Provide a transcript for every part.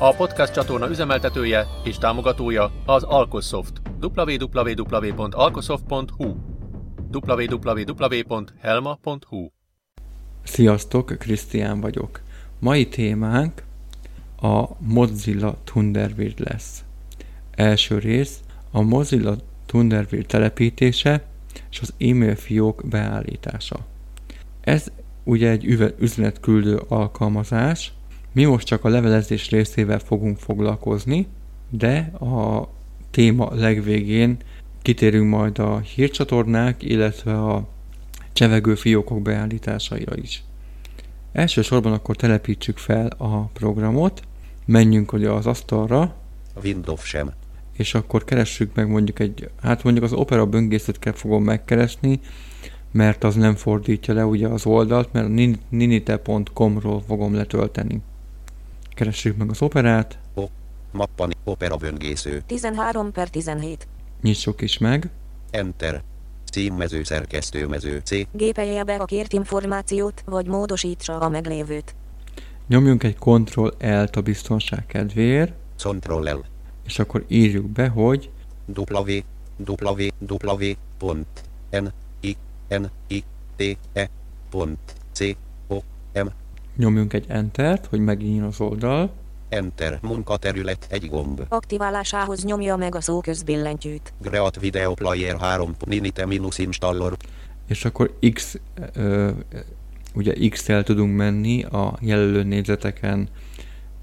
A podcast csatorna üzemeltetője és támogatója az Alkosoft. www.alkosoft.hu www.helma.hu Sziasztok, Krisztián vagyok. Mai témánk a Mozilla Thunderbird lesz. Első rész a Mozilla Thunderbird telepítése és az e-mail fiók beállítása. Ez ugye egy üzenetküldő alkalmazás, mi most csak a levelezés részével fogunk foglalkozni, de a téma legvégén kitérünk majd a hírcsatornák, illetve a csevegő fiókok beállításaira is. Elsősorban akkor telepítsük fel a programot, menjünk ugye az asztalra. A Windows sem. És akkor keressük meg mondjuk egy, hát mondjuk az Opera böngészőt kell fogom megkeresni, mert az nem fordítja le ugye az oldalt, mert ninite.com-ról fogom letölteni. Keressük meg az operát. O, mappani, opera böngésző. 13 per 17. Nyissuk is meg. Enter. Címmező szerkesztőmező C. Gépelje be a kért információt, vagy módosítsa a meglévőt. Nyomjunk egy Ctrl-L-t a biztonság kedvéért. Ctrl-L. És akkor írjuk be, hogy W, W, W, pont, N, I, N, I, T, E, pont, C, O, M, Nyomjunk egy Entert, hogy megnyíljon az oldal. Enter, munkaterület, egy gomb. Aktiválásához nyomja meg a szóközbillentyűt. Great Video Player 3, Ninite minus installer. És akkor X, ö, ugye X-tel tudunk menni a jelölő négyzeteken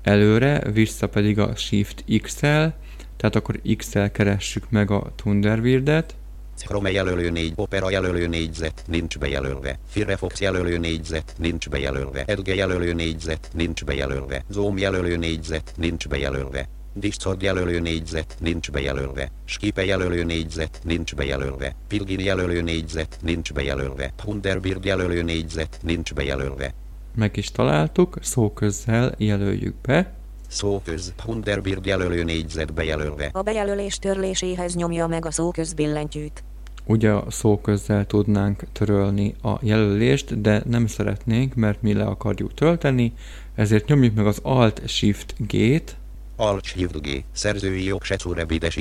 előre, vissza pedig a Shift X-tel, tehát akkor X-tel keressük meg a Thunderbirdet. Chrome jelölő 4, Opera jelölő négyzet, nincs bejelölve. Firefox jelölő négyzet, nincs bejelölve. Edge jelölő négyzet, nincs bejelölve. Zoom jelölő négyzet, nincs bejelölve. Discord jelölő négyzet, nincs bejelölve. Skipe jelölő négyzet, nincs bejelölve. Pilgin jelölő négyzet, ninch bejelölve. Thunderbird jelölő négyzet, nincs bejelölve. Meg is találtuk, szóközzel jelöljük be. Szóköz, Thunderbird jelölő négyzet bejelölve. A bejelölés törléséhez nyomja meg a szóközbillentyűt. Ugye a szóközzel tudnánk törölni a jelölést, de nem szeretnénk, mert mi le akarjuk tölteni, ezért nyomjuk meg az Alt-Shift-G-t, Alt-Shift G, szerzői jog se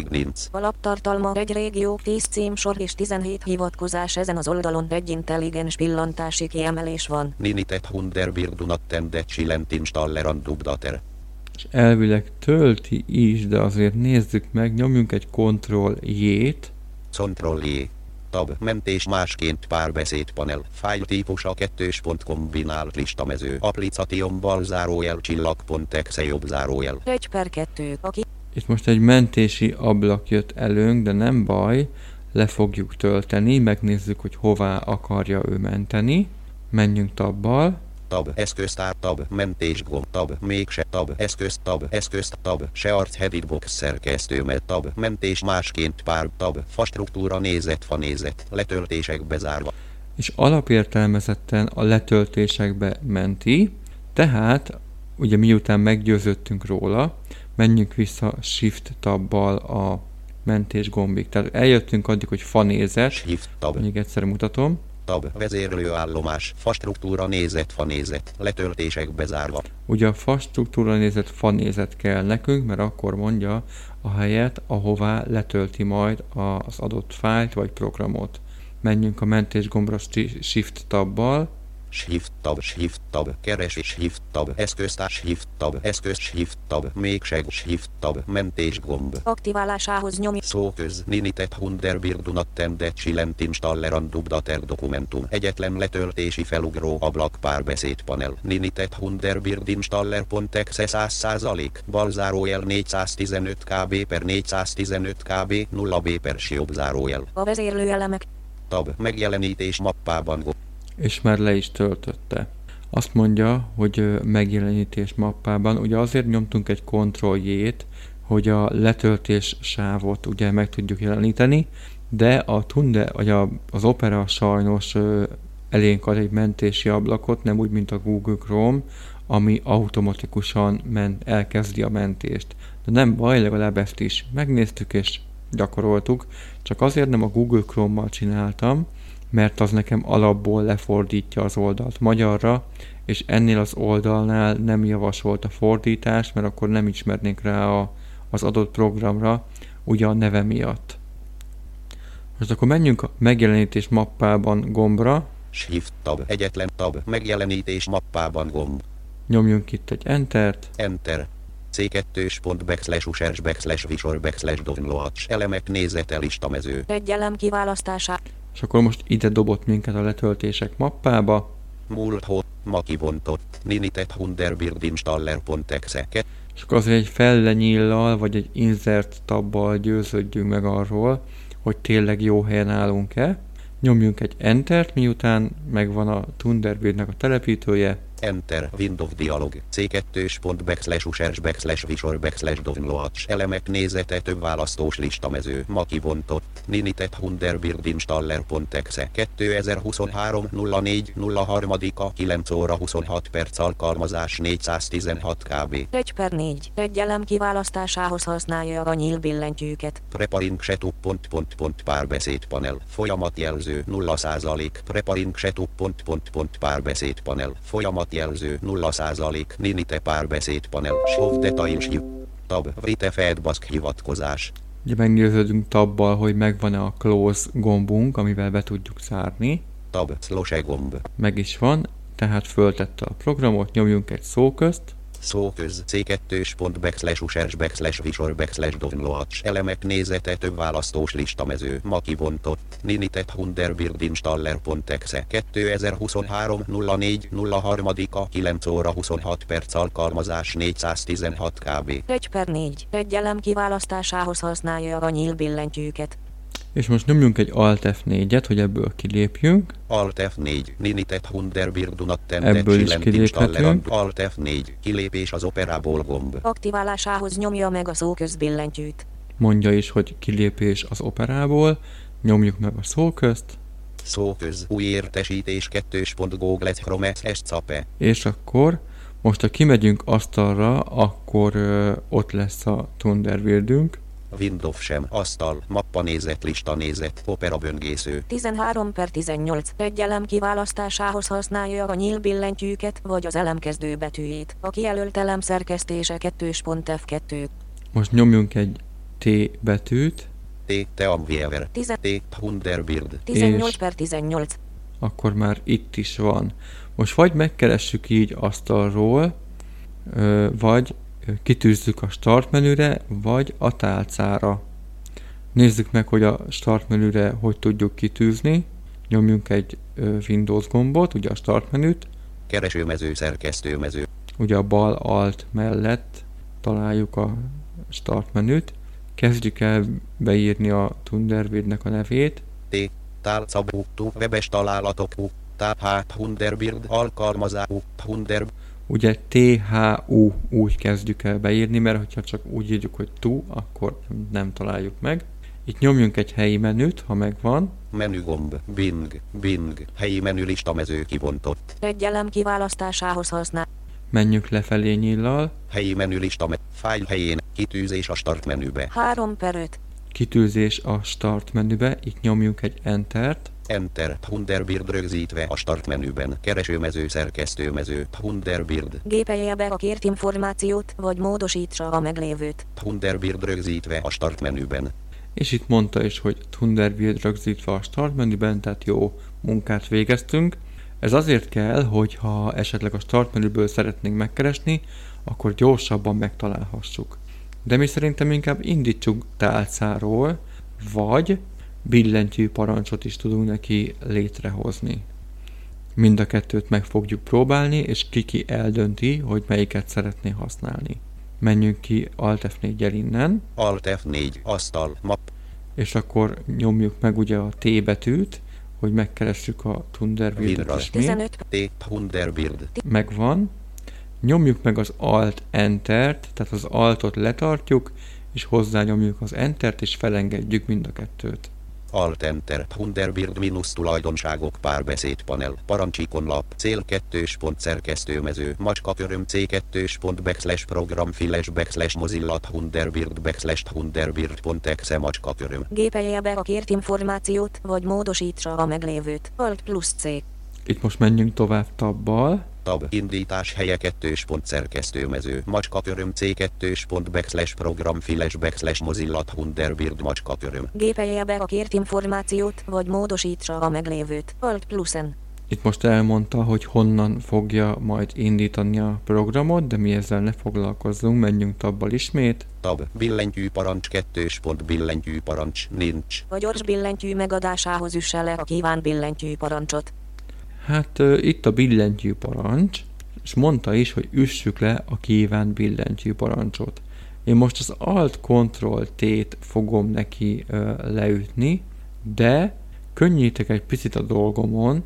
nincs. Alaptartalma egy régió, 10 címsor és 17 hivatkozás ezen az oldalon egy intelligens pillantási kiemelés van. Ninitet Thunderbird unattendet silent installer and updater és elvileg tölti is, de azért nézzük meg, nyomjunk egy Ctrl-J-t. Ctrl-J. Tab, mentés másként párbeszéd panel, file típusa kettős pont kombinált listamező, application bal zárójel csillag.exe jobb zárójel. 1 per 2, aki... Itt most egy mentési ablak jött előnk, de nem baj, le fogjuk tölteni, megnézzük, hogy hová akarja ő menteni. Menjünk tabbal tab, eszköztár, tab, mentés gomb, tab, mégse, tab, eszköz, tab, eszköz, tab, se arc headed box szerkesztőmet, tab, mentés másként pár, tab, fastruktúra nézet, fa nézet, letöltések bezárva. És alapértelmezetten a letöltésekbe menti, tehát ugye miután meggyőződtünk róla, menjünk vissza Shift tabbal a mentés gombig. Tehát eljöttünk addig, hogy fa nézet. Shift tab. Még egyszer mutatom tab, vezérlőállomás, fastruktúra nézet, fanézet, letöltések bezárva. Ugye a fastruktúra nézet, fanézet kell nekünk, mert akkor mondja a helyet, ahová letölti majd az adott fájlt vagy programot. Menjünk a mentés gombra Shift tabbal, Shift tab, Shift tab, keres Shift tab, eszköztár Shift tab, eszköz Shift tab, mégseg Shift tab, mentés gomb. Aktiválásához nyomj. Szóköz, Ninitet Hunderbird unattendet silent installer Dubdater dokumentum. Egyetlen letöltési felugró ablak párbeszéd panel. Ninitet Hunderbird installer.exe 100% balzárójel 415 kb per 415 kb 0 b per jobb zárójel. A vezérlőelemek. Tab, megjelenítés mappában és már le is töltötte. Azt mondja, hogy megjelenítés mappában, ugye azért nyomtunk egy Ctrl-J-t, hogy a letöltés sávot ugye meg tudjuk jeleníteni, de a Tunde, vagy a, az Opera sajnos elénk ad egy mentési ablakot, nem úgy, mint a Google Chrome, ami automatikusan ment, elkezdi a mentést. De nem baj, legalább ezt is megnéztük és gyakoroltuk, csak azért nem a Google Chrome-mal csináltam, mert az nekem alapból lefordítja az oldalt magyarra, és ennél az oldalnál nem javasolt a fordítás, mert akkor nem ismernék rá a, az adott programra, ugye a neve miatt. Most akkor menjünk a megjelenítés mappában gombra, Shift tab, egyetlen tab, megjelenítés mappában gomb. nyomjunk itt egy Entert, Enter. C2 pont backslash users backslash visor backslash downloads elemek nézete listamező. Egy elem kiválasztása. És akkor most ide dobott minket a letöltések mappába, Múlt hot, ma kibontott, ninitet hunderbird installer.exe. és akkor azért egy fellenyillal, vagy egy insert tabbal győződjünk meg arról, hogy tényleg jó helyen állunk-e. Nyomjunk egy Entert, miután megvan a Thunderbirdnek a telepítője, Enter, Windows dialog, C2 pont backslash users backslash visor backslash downloads elemek nézete több választós listamező. Ma kibontott, ninitet hunderbird installer.exe 2023 04 03 a 9 óra 26 perc alkalmazás 416 kb. 1 per 4. Egy elem kiválasztásához használja a nyíl billentyűket. Preparing setup pont pont pont párbeszéd panel. Folyamatjelző 0% Preparing setup pont pont pont párbeszéd panel. Folyamatjelző 0% Ninite párbeszéd panel. Show details view. Tab Vrite Feedback hivatkozás. ugye meggyőződünk tabbal, hogy megvan-e a Close gombunk, amivel be tudjuk zárni. Tab Slose gomb. Meg is van, tehát föltette a programot, nyomjunk egy szóközt, Szóköz C2 pont backslash users backslash visor backslash downloads elemek nézete több választós listamező. Ma kibontott. Ninitet hunderbird installer.exe 2023 04 03 a 9 óra 26 perc alkalmazás 416 kb. 1 per 4. Egy elem kiválasztásához használja a nyíl billentyűket. És most nyomjunk egy Alt F4-et, hogy ebből kilépjünk. Alt F4, Ninitet Hunderbird Ebből is kiléphetünk. Alt F4, kilépés az operából gomb. Aktiválásához nyomja meg a szóköz billentyűt. Mondja is, hogy kilépés az operából, nyomjuk meg a szóközt, Szóköz, új értesítés 2.google Chrome S cape. és akkor most ha kimegyünk asztalra, akkor ö, ott lesz a Thunderbirdünk, Windows sem, asztal, mappa nézet, lista nézet, opera böngésző. 13 per 18. Egy elem kiválasztásához használja a nyíl billentyűket vagy az elem kezdőbetűjét. A kijelölt elem szerkesztése 2.f2. most nyomjunk egy T betűt, T. Teamviewer. 10, T. Hunderbird. 18 És- per 18. akkor már itt is van. Most vagy megkeressük így asztalról, vagy kitűzzük a start menüre, vagy a tálcára. Nézzük meg, hogy a start menüre hogy tudjuk kitűzni. Nyomjunk egy Windows gombot, ugye a start menüt, Keresőmező, szerkesztőmező. ugye a bal alt mellett találjuk a start menüt. Kezdjük el beírni a Thunderbirdnek a nevét, T. Tálcabútú, webes találatok. Táp. Hát. Hunderbird. Alkalmazás. U. Ugye THU úgy kezdjük el beírni, mert hogyha csak úgy írjuk, hogy tu, akkor nem találjuk meg. Itt nyomjunk egy helyi menüt, ha megvan. Menügomb. Bing. Bing. Helyi menü listamező kibontott. Egy elem kiválasztásához használ. Menjünk lefelé nyillal, Helyi menü lista. me- Fájl helyén. Kitűzés a start menübe. 3 per 5. kitűzés a start menübe, itt nyomjunk egy Entert, Enter. Hunderbird rögzítve a start menüben. Keresőmező, szerkesztőmező. Hunderbird. Gépelje be a kért információt, vagy módosítsa a meglévőt. Hunderbird rögzítve a start menüben. és itt mondta is, hogy Thunderbird rögzítve a start menüben, tehát jó munkát végeztünk. Ez azért kell, hogy ha esetleg a start menüből szeretnénk megkeresni, akkor gyorsabban megtalálhassuk. De mi szerintem inkább indítsuk tálcáról, vagy billentyű parancsot is tudunk neki létrehozni. Mind a kettőt meg fogjuk próbálni, és kiki eldönti, hogy melyiket szeretné használni. Menjünk ki Alt F4-jel innen, Alt F4. Asztal. Map. és akkor nyomjuk meg ugye a T betűt, hogy megkeressük a Thunderbirdet Windows. ismét. 15 T. Hunderbird. Megvan. Nyomjuk meg az Alt Enter-t, tehát az Altot letartjuk, és hozzányomjuk az Entert, és felengedjük mind a kettőt. Alt Enter, Thunderbird minusz tulajdonságok párbeszéd panel, parancsikon lap, cél 2 pont szerkesztőmező, macska köröm C2 pont backslash program files backslash mozilla Thunderbird backslash Thunderbird.exe macska köröm. Gépelje be a kért információt, vagy módosítsa a meglévőt. Alt plusz C. Itt most menjünk tovább tabbal, Tab, indítás helye 2 pont szerkesztőmező, macska köröm C2 pont backslash program files backslash mozilla Thunderbird macska köröm. Gépelje be a kért információt, vagy módosítsa a meglévőt. Alt plusz N. Itt most elmondta, hogy honnan fogja majd indítani a programot, de mi ezzel ne foglalkozzunk, menjünk tabbal ismét. Tab, billentyű parancs 2 pont billentyű parancs, nincs. A gyors billentyű megadásához üsse le a kívánt billentyű parancsot. Hát itt a billentyű parancs, és mondta is, hogy üssük le a kívánt billentyű parancsot. Én most az Alt Ctrl T-t fogom neki leütni, de könnyítek egy picit a dolgomon,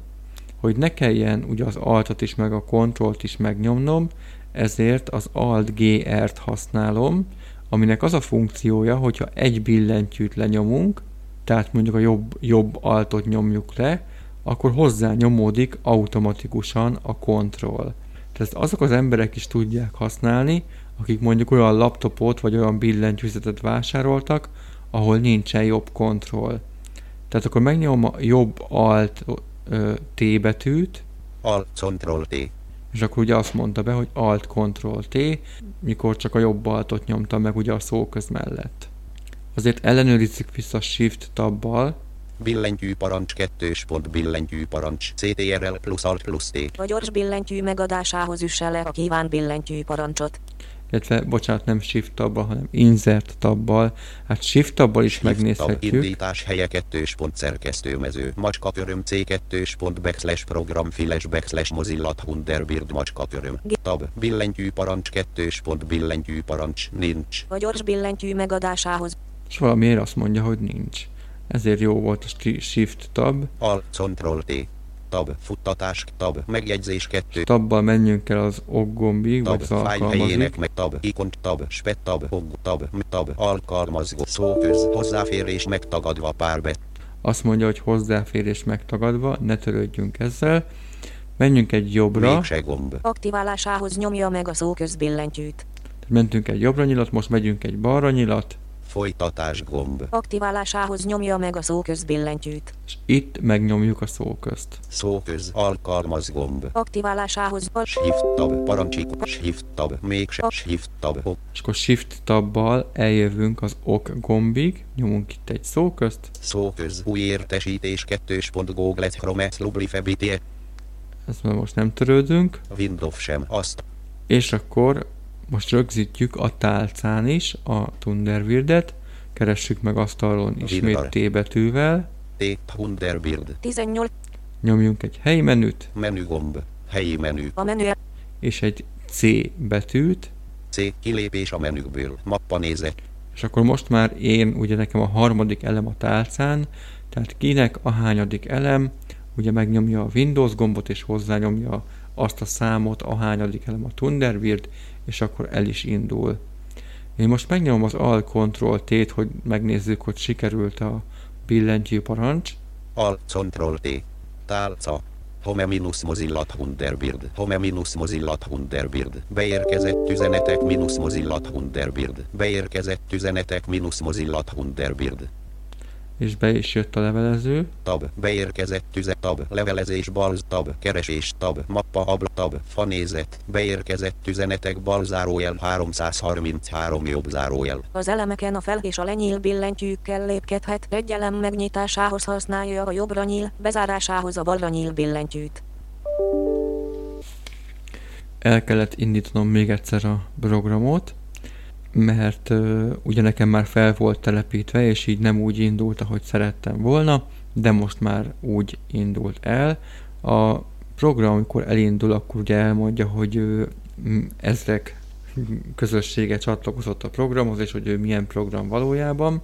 hogy ne kelljen ugye az Altot is meg a Ctrl-t is megnyomnom, ezért az Alt GR-t használom, aminek az a funkciója, hogyha egy billentyűt lenyomunk, tehát mondjuk a jobb, jobb altot nyomjuk le, akkor hozzá nyomódik automatikusan a kontroll. Tehát azok az emberek is tudják használni, akik mondjuk olyan laptopot vagy olyan billentyűzetet vásároltak, ahol nincsen jobb kontroll. Tehát akkor megnyomom a jobb alt ö, T betűt, Alt Ctrl T. és akkor ugye azt mondta be, hogy Alt Ctrl T, mikor csak a jobb altot nyomtam meg ugye a szóköz mellett. Azért ellenőrizzük vissza Shift tabbal, Billentyű parancs 2 pont billentyű parancs CTRL plusz Alt plusz T. A gyors billentyű megadásához üsse le a kívánt billentyű parancsot. illetve bocsánat, nem Shift tabbal, hanem Insert tabbal. Hát Shift tabbal is Shift tab, megnézhetjük. Indítás helye 2 pont szerkesztőmező. Macska köröm C2 pont backslash program files backslash mozilla Thunderbird macska köröm. Tab, billentyű parancs 2 pont billentyű parancs, nincs. A gyors billentyű megadásához És valamiért azt mondja, hogy nincs. Ezért jó volt a Shift tab. Alt Ctrl T. Tab, futtatás, tab, megjegyzés 2. Tabbal menjünk el az ok gombig, Tab, vagy az alkalmazók. meg tab, ikon, tab, spet, tab, hog, tab, m, tab, alkalmazó, szóköz, hozzáférés megtagadva párbe, Azt mondja, hogy hozzáférés megtagadva, ne törődjünk ezzel. Menjünk egy jobbra, mégse gomb. aktiválásához nyomja meg a szóköz billentyűt. mentünk egy jobbra nyilat, most megyünk egy balra nyilat, Folytatás gomb. Aktiválásához nyomja meg a szóköz billentyűt. és itt megnyomjuk a szóközt. Szóköz, alkalmaz gomb. Aktiválásához a Shift tab, parancsik, Shift tab, mégse, Shift tab, ok, És akkor Shift tabbal eljövünk az ok gombig, nyomunk itt egy szóközt, szóköz, új értesítés 2. Google Chrome, Lublifebiti, ezzel most nem törődünk, Windows sem, azt, és akkor most rögzítjük a tálcán is a Thunderbirdet, keressük meg asztalon ismét. T betűvel, T, Thunderbird, 18 nyomjunk egy helyi menüt, menügomb, helyi menü, a menü és egy C betűt, C, kilépés a menükből, mappa nézet, és akkor most már én, ugye nekem a harmadik elem a tálcán, tehát kinek a hányadik elem, ugye megnyomja a Windows gombot, és hozzányomja azt a számot, a hányadik elem a Thunderbird, és akkor el is indul. Én most megnyomom az Alt Ctrl T-t, hogy megnézzük, hogy sikerült a billentyű parancs, Alt Ctrl T, tálca, Home minus Mozilla Thunderbird, Home minus Mozilla Thunderbird, beérkezett üzenetek minus Mozilla Thunderbird, beérkezett üzenetek minus Mozilla Thunderbird, és be is jött a levelező, tab, beérkezett üze, tab, levelezés. Balz, tab, keresés, tab, mappa, abla, tab, fanézet, beérkezett üzenetek bal zárójel. 333 jobb zárójel, Az elemeken a fel és a lenyíl billentyűkkel lépkedhet, egy elem megnyitásához használja a jobbra nyíl, bezárásához a balra nyíl billentyűt. el kellett indítanom még egyszer a programot, mert uh, ugye nekem már fel volt telepítve, és így nem úgy indult, ahogy szerettem volna, de most már úgy indult el. A program, amikor elindul, akkor ugye elmondja, hogy mm, ezrek közössége csatlakozott a programhoz, és hogy ő milyen program valójában.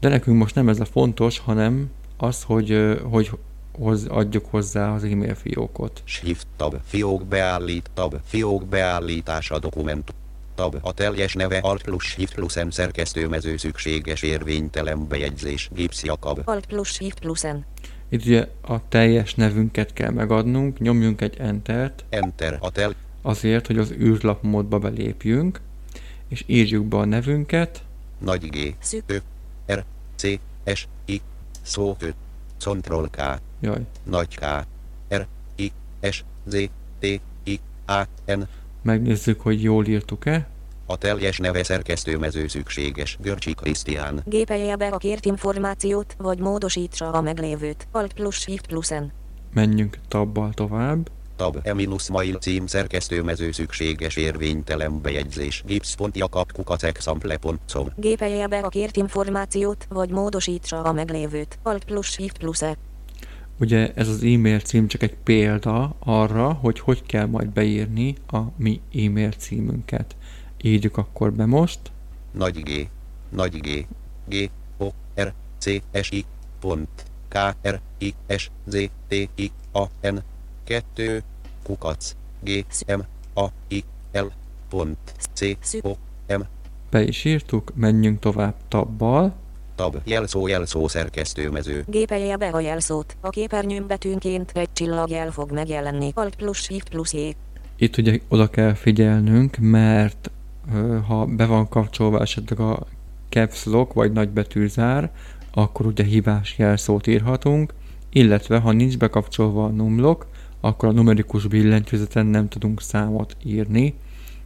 De nekünk most nem ez a fontos, hanem az, hogy, ö, hogy hoz, adjuk hozzá az e-mail fiókot. Shift tab, fiók beállít, tab, fiók beállítása dokumentum, Tab a teljes neve Alt plus Shift plus M szerkesztőmező szükséges érvénytelen bejegyzés Gips Jakab. Alt plus Shift plus N. Itt ugye a teljes nevünket kell megadnunk, nyomjunk egy Entert, Enter a tel azért, hogy az űrlap módba belépjünk, és írjuk be a nevünket, nagy G Szük. Ö R C S I szókö Ctrl K jaj, nagy K R I S Z T I A N megnézzük, hogy jól írtuk-e, a teljes neve szerkesztőmező szükséges Görcsi Krisztián. Gépelje be a kért információt, vagy módosítsa a meglévőt. Alt plus Shift plus N. menjünk tabbal tovább, Tab e minusz mail cím szerkesztőmező szükséges érvénytelen bejegyzés gips.jakab.example.com Gépelje be a kért információt, vagy módosítsa a meglévőt. Alt plus Shift plus E. Ugye ez az e-mail cím csak egy példa arra, hogy hogy kell majd beírni a mi e-mail címünket. Írjuk akkor be most, nagy G nagy G G O R C S I pont K R I S Z T I A N 2 kukac G M A I L pont C O M. Be is írtuk, menjünk tovább tabbal, tab jelszó jelszó szerkesztőmező Gépelje be a jelszót. A képernyőn betűnként egy csillagjel fog megjelenni. Alt plus Shift plus J. Itt ugye oda kell figyelnünk, mert ha be van kapcsolva esetleg a caps lock vagy nagybetűzár, akkor ugye hibás jelszót írhatunk, illetve ha nincs bekapcsolva a numlock, akkor a numerikus billentyűzeten nem tudunk számot írni,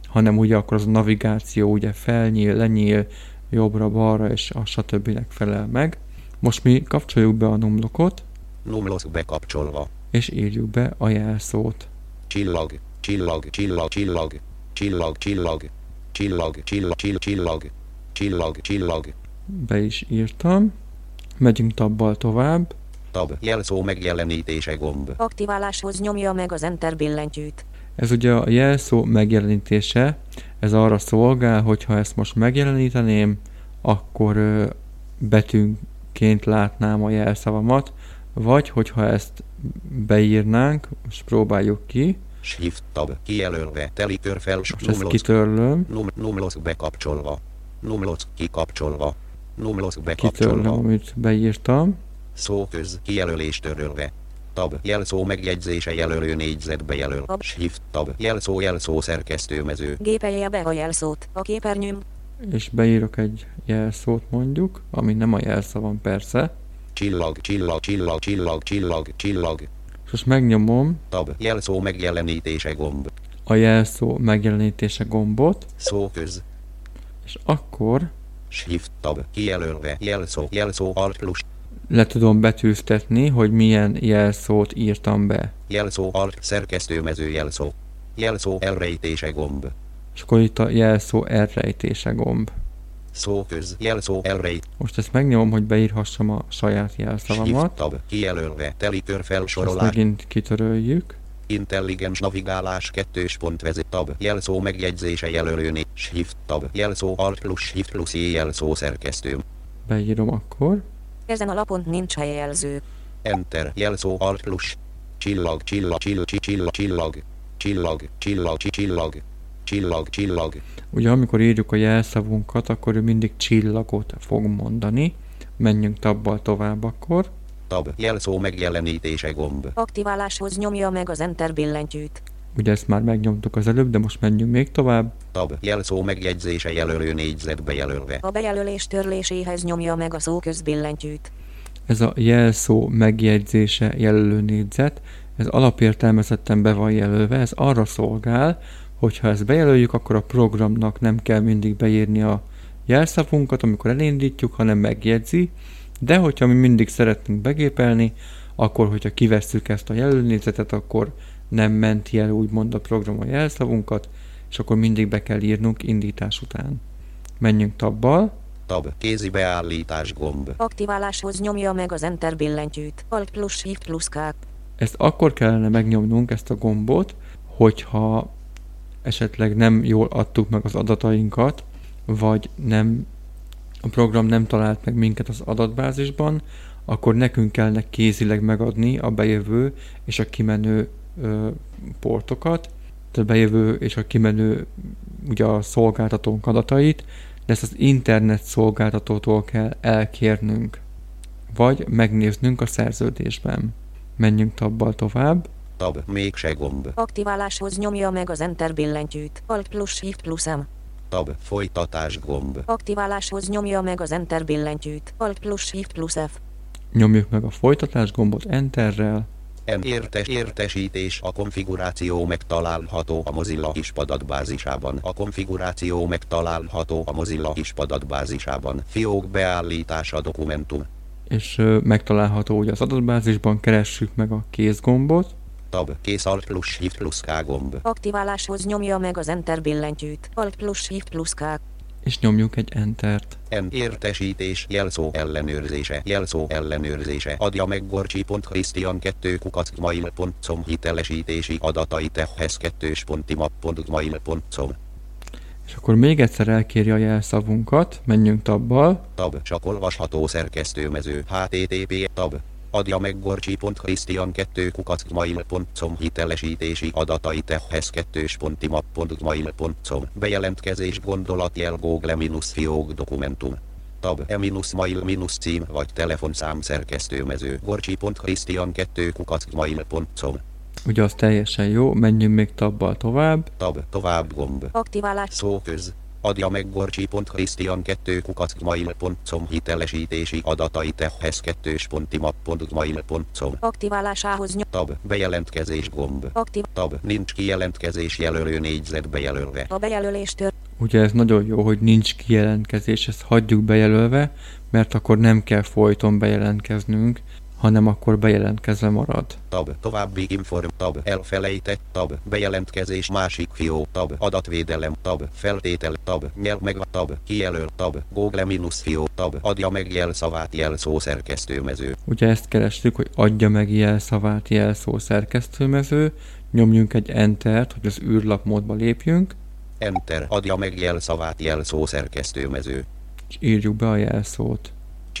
hanem ugye akkor az a navigáció ugye felnyíl, lenyíl, jobbra-balra és a stb. felel meg. Most mi kapcsoljuk be a numlockot, numlosz bekapcsolva és írjuk be a jelszót. csillag csillag csillag csillag csillag csillag csillag csillag csillag csillag csillag csillag Be is írtam. Megyünk tabbal tovább. tab jelszó megjelenítése gomb Aktiváláshoz nyomja meg az Enter billentyűt. Ez ugye a jelszó megjelenítése, ez arra szolgál, hogy ha ezt most megjeleníteném, akkor betűnként látnám a jelszavamat, vagy hogyha ezt beírnánk, most próbáljuk ki, shift tab kijelölve telikör fel most ezt kitörlöm, num numlosz bekapcsolva. Numlosz kikapcsolva. Numlosz kitörlöm, bekapcsolva amit beírtam, Szóköz kijelölés törölve. Tab jelszó megjegyzése jelölő négyzetbe jelöl. Tab. Shift tab jelszó jelszó szerkesztőmező. Gépelje be a jelszót. A képernyőn és beírok egy jelszót mondjuk, ami nem a jelszavam persze, Csillag csillag csillag csillag csillag csillag. és most megnyomom Tab jelszó megjelenítése gomb. a jelszó megjelenítése gombot, Szóköz. és akkor Shift tab kijelölve jelszó jelszó alt plus le tudom betűztetni, hogy milyen jelszót írtam be. jelszó alt szerkesztőmező jelszó. Jelszó elrejtése gomb. És akkor itt a jelszó elrejtése gomb. Szóköz jelszó elrejt. Most ezt megnyomom, hogy beírhassam a saját Shift jelszavamat. tab kijelölve telikör Ezt felsorolás. megint kitöröljük. Intelligens navigálás 2. pont vezet tab jelszó megjegyzése jelölőni shift tab jelszó alt plus shift plusz jelszó szerkesztő Beírom akkor. Ezen a lapon nincs helyjelző. enter jelszó alt plus csillag csillag csillag csillag csillag csillag csillag csillag csillag csillag Ugye amikor írjuk a jelszavunkat, akkor ő mindig csillagot fog mondani. Menjünk tabbal tovább akkor. tab jelszó megjelenítése gomb Aktiváláshoz nyomja meg az Enter billentyűt. Ugye ezt már megnyomtuk az előbb, de most menjünk még tovább. tab jelszó megjegyzése jelölő négyzetbe jelölve A bejelölés törléséhez nyomja meg a szóköz billentyűt. Ez a jelszó megjegyzése jelölő négyzet, ez alapértelmezetten be van jelölve, ez arra szolgál, hogy ha ezt bejelöljük, akkor a programnak nem kell mindig beírni a jelszavunkat, amikor elindítjuk, hanem megjegyzi, de hogyha mi mindig szeretnénk begépelni, akkor hogyha kivesszük ezt a jelölőnézetet, akkor nem menti el úgymond a program a jelszavunkat, és akkor mindig be kell írnunk indítás után. Menjünk tabbal, tab kézi beállítás gomb Aktiváláshoz nyomja meg az Enter billentyűt. Alt plus Shift plusz K. Ezt akkor kellene megnyomnunk, ezt a gombot, hogyha esetleg nem jól adtuk meg az adatainkat, vagy nem, a program nem talált meg minket az adatbázisban, akkor nekünk kellene kézileg megadni a bejövő és a kimenő portokat, tehát a bejövő és a kimenő ugye a szolgáltatónk adatait, de ezt az internet szolgáltatótól kell elkérnünk, vagy megnéznünk a szerződésben. Menjünk tabbal tovább. Tab, mégse gomb. Aktiváláshoz nyomja meg az Enter billentyűt. Alt plusz Shift plusz M. Tab, folytatás gomb. Aktiváláshoz nyomja meg az Enter billentyűt. Alt plusz Shift plusz F. Nyomjuk meg a folytatás gombot Enterrel, En értes értesítés a konfiguráció megtalálható a Mozilla ISP adatbázisában. A konfiguráció megtalálható a Mozilla ISP adatbázisában. Fiók beállítása dokumentum. és ö, megtalálható ugye az adatbázisban, keressük meg a kézgombot, Tab, kész Alt plusz Shift plusz K gomb. Aktiváláshoz nyomja meg az Enter billentyűt. Alt plusz Shift plusz K. és nyomjuk egy Entert. En értesítés jelszó ellenőrzése jelszó ellenőrzése. Adja meg gorcsi.christian 2 kukacmail.com hitelesítési adatai tehez 2.timap.mail.com És akkor még egyszer elkéri a jelszavunkat, menjünk tabbal, Tab, csak olvasható szerkesztőmező. Http tab adja meg gorcsi.christian 2 kukacmail.com hitelesítési adatai tehez 2.timap.mail.com bejelentkezés gondolatjel Google minus fiók dokumentum Tab e minus mail minus cím vagy telefonszám szerkesztőmező gorcsi.christian 2 kukacmail.com ugye az teljesen jó, menjünk még tabbal tovább, Tab tovább gomb Aktiválás. Szóköz. Adja meg gorcsi.christian 2 kukacmail.com hitelesítési adatai tehez 2.timap.mail.com Aktiválásához nyom. Tab bejelentkezés gomb. Aktiv. Tab nincs kijelentkezés jelölő négyzet bejelölve. A bejelölés tör. ugye ez nagyon jó, hogy nincs kijelentkezés, ezt hagyjuk bejelölve, mert akkor nem kell folyton bejelentkeznünk, hanem akkor bejelentkezve marad. Tab további inform. Tab elfelejtett. Tab bejelentkezés másik fió. Tab adatvédelem. Tab feltétel. Tab nyel meg. Tab kijelöl. Tab Google minus fió. Tab adja meg jelszavát jelszó szerkesztőmező. Ugye ezt kerestük, hogy adja meg jelszavát jelszó szerkesztőmező, nyomjunk egy Entert, hogy az űrlap módba lépjünk, Enter adja meg jelszavát jelszó szerkesztőmező. és írjuk be a jelszót.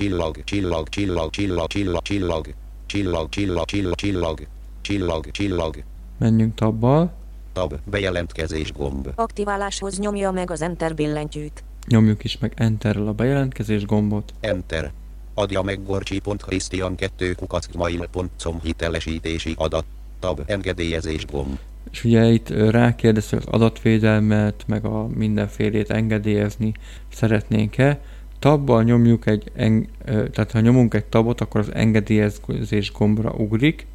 Csillag, csillag, csillag, csillag, csillag, csillag, csillag, csillag, csillag, csillag, csillag, csillag, Menjünk tabbal, tab, bejelentkezés gomb, Aktiváláshoz nyomja meg az Enter billentyűt. nyomjuk is meg Enterrel a bejelentkezés gombot, enter, adja meg gorcsi.christian 2 kukacmail.com hitelesítési adat, tab, engedélyezés gomb, és ugye itt rákérdez, hogy az adatvédelmet, meg a mindenfélét engedélyezni szeretnénk-e. Tabbal nyomjuk egy, en, tehát ha nyomunk egy tabot, akkor az engedélyezés gombra ugrik,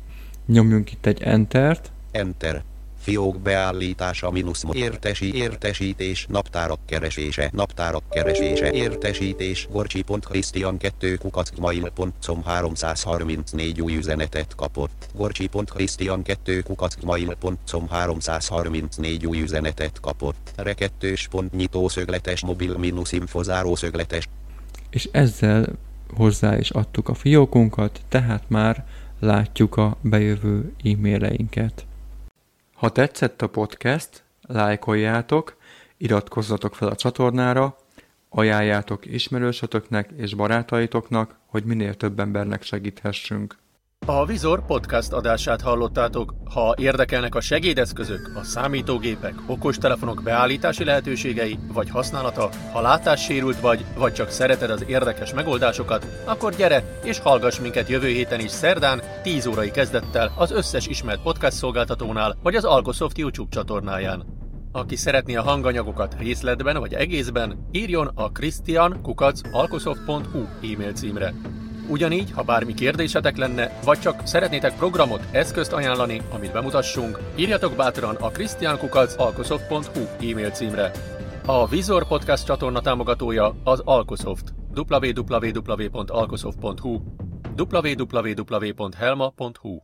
nyomjunk itt egy Entert, enter, fiók beállítása mínusz értesi értesítés naptárak keresése naptárak keresése értesítés gorcsi.christian 2 kukacmail.com 334 új üzenetet kapott. Gorcsi.christian 2 kukacmail.com 334 új üzenetet kapott. Rekettős pont nyitó szögletes mobil mínusz info záró szögletes. És ezzel hozzá is adtuk a fiókunkat, tehát már látjuk a bejövő e-maileinket. Ha tetszett a podcast, lájkoljátok, iratkozzatok fel a csatornára, ajánljátok ismerősötöknek és barátaitoknak, hogy minél több embernek segíthessünk. A Vizor podcast adását hallottátok. Ha érdekelnek a segédeszközök, a számítógépek, okostelefonok beállítási lehetőségei vagy használata, ha látássérült vagy, vagy csak szereted az érdekes megoldásokat, akkor gyere és hallgass minket jövő héten is szerdán 10 órai kezdettel az összes ismert podcast szolgáltatónál vagy az Algosoft YouTube csatornáján. Aki szeretné a hanganyagokat részletben vagy egészben, írjon a christian.alkosoft.hu e-mail címre. Ugyanígy, ha bármi kérdésetek lenne, vagy csak szeretnétek programot, eszközt ajánlani, amit bemutassunk, írjatok bátran a christiankukac.alkosoft.hu e-mail címre. A Vizor Podcast csatorna támogatója az Alkosoft. www.alkosoft.hu www.helma.hu